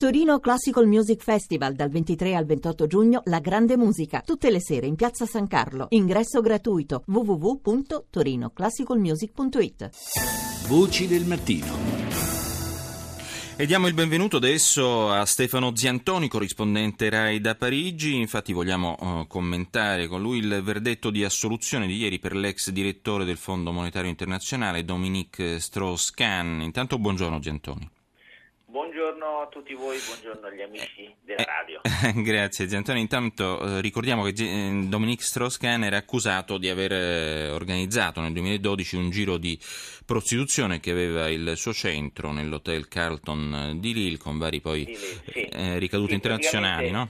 Torino Classical Music Festival dal 23 al 28 giugno La Grande Musica, tutte le sere in Piazza San Carlo. Ingresso gratuito www.torinoclassicalmusic.it. Voci del mattino. E diamo il benvenuto adesso a Stefano Ziantoni, corrispondente RAI da Parigi. Infatti vogliamo uh, commentare con lui il verdetto di assoluzione di ieri per l'ex direttore del Fondo Monetario Internazionale, Dominique Strauss-Kahn. Intanto buongiorno Ziantoni. Buongiorno a tutti voi, buongiorno agli amici della radio. Grazie Ziantoni. Intanto eh, ricordiamo che eh, Dominique Strauss-Kahn era accusato di aver eh, organizzato nel 2012 un giro di prostituzione che aveva il suo centro nell'hotel Carlton di Lille con vari poi Lille, sì. eh, ricaduti Sì, internazionali, no?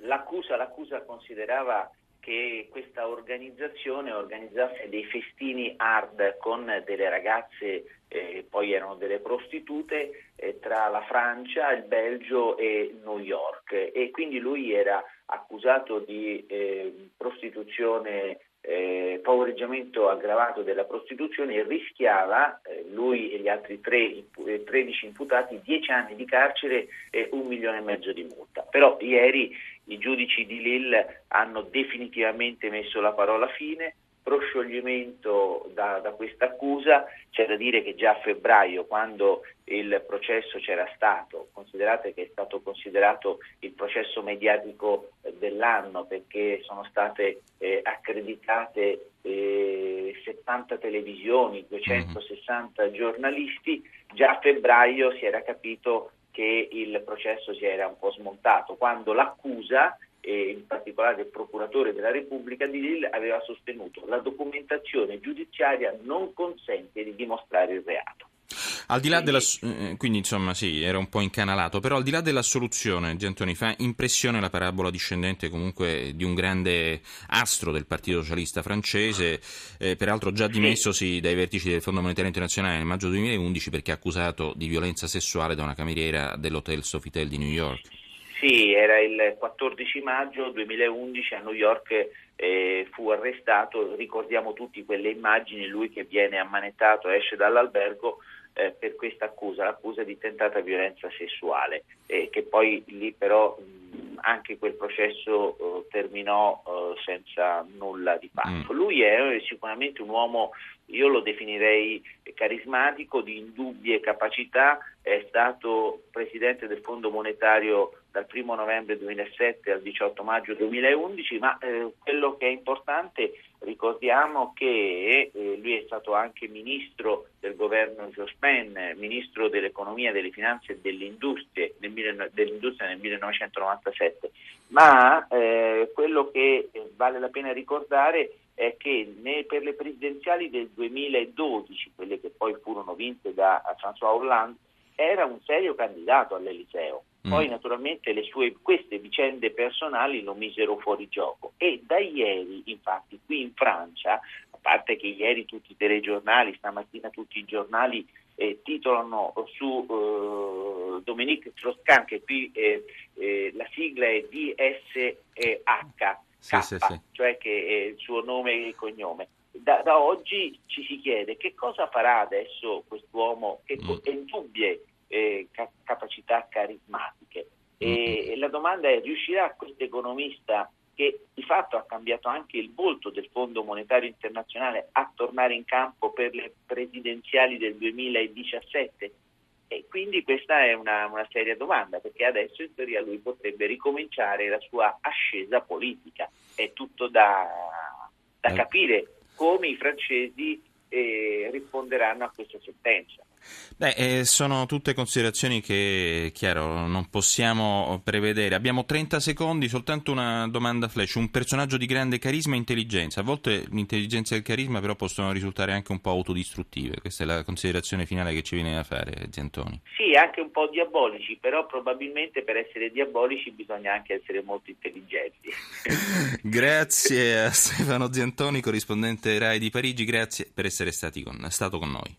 L'accusa, l'accusa considerava che questa organizzazione organizzasse dei festini hard con delle ragazze, eh, poi erano delle prostitute, eh, tra la Francia, il Belgio e New York e quindi lui era accusato di eh, prostituzione, eh, favoreggiamento aggravato della prostituzione e rischiava, eh, lui e gli altri tre, eh, 13 imputati, 10 anni di carcere e un milione e mezzo di multa. Però ieri i giudici di Lille hanno definitivamente messo la parola fine, proscioglimento da, da questa accusa, c'è da dire che già a febbraio quando il processo c'era stato, considerate che è stato considerato il processo mediatico dell'anno perché sono state eh, accreditate eh, 70 televisioni, 260 giornalisti, già a febbraio si era capito che il processo si era un po' smontato, quando l'accusa e in particolare il procuratore della Repubblica di Lille aveva sostenuto la documentazione giudiziaria non consente di dimostrare il reato. Al di là della, eh, quindi insomma sì, era un po' incanalato, però al di là della soluzione, Giantoni, fa impressione la parabola discendente comunque di un grande astro del Partito Socialista francese, eh, peraltro già dimessosi dai vertici del Fondo Monetario Internazionale nel maggio 2011 perché accusato di violenza sessuale da una cameriera dell'hotel Sofitel di New York. Sì, era il 14 maggio 2011 a New York eh, fu arrestato, ricordiamo tutti quelle immagini, lui che viene ammanettato, esce dall'albergo eh, per questa accusa, l'accusa di tentata violenza sessuale, eh, che poi lì però mh, anche quel processo eh, terminò eh, senza nulla di fatto. Mm. Lui è sicuramente un uomo, io lo definirei carismatico, di indubbie capacità, è stato presidente del Fondo Monetario dal 1 novembre 2007 al 18 maggio 2011, ma eh, quello che è importante, ricordiamo che eh, lui è stato anche ministro del governo Jospin, ministro dell'economia, delle finanze e dell'industria nel, dell'industria nel 1997, ma eh, quello che vale la pena ricordare è che ne, per le presidenziali del 2012, quelle che poi furono vinte da François Hollande, era un serio candidato all'Eliseo. Poi mm. naturalmente le sue, queste vicende personali lo misero fuori gioco e da ieri infatti qui in Francia, a parte che ieri tutti i telegiornali, stamattina tutti i giornali eh, titolano su eh, Dominique Strauss-Kahn che qui eh, eh la sigla è DSH, sì, sì, sì. cioè che è il suo nome e il cognome. Da, da, oggi ci si chiede che cosa farà adesso quest'uomo che mm. è indubbie eh, capacità carismatiche. E, e la domanda è, riuscirà questo economista che di fatto ha cambiato anche il volto del Fondo Monetario Internazionale a tornare in campo per le presidenziali del 2017? E quindi questa è una, una seria domanda, perché adesso in teoria lui potrebbe ricominciare la sua ascesa politica. È tutto da, da eh. capire come i francesi eh, risponderanno a questa sentenza. Beh, eh, sono tutte considerazioni che, chiaro, non possiamo prevedere. Abbiamo 30 secondi, soltanto una domanda flash. Un personaggio di grande carisma e intelligenza. A volte l'intelligenza e il carisma però possono risultare anche un po' autodistruttive. Questa è la considerazione finale che ci viene da fare, Ziantoni. Sì, anche un po' diabolici, però probabilmente per essere diabolici bisogna anche essere molto intelligenti. grazie a Stefano Ziantoni, corrispondente RAI di Parigi, grazie per essere con, stato con noi.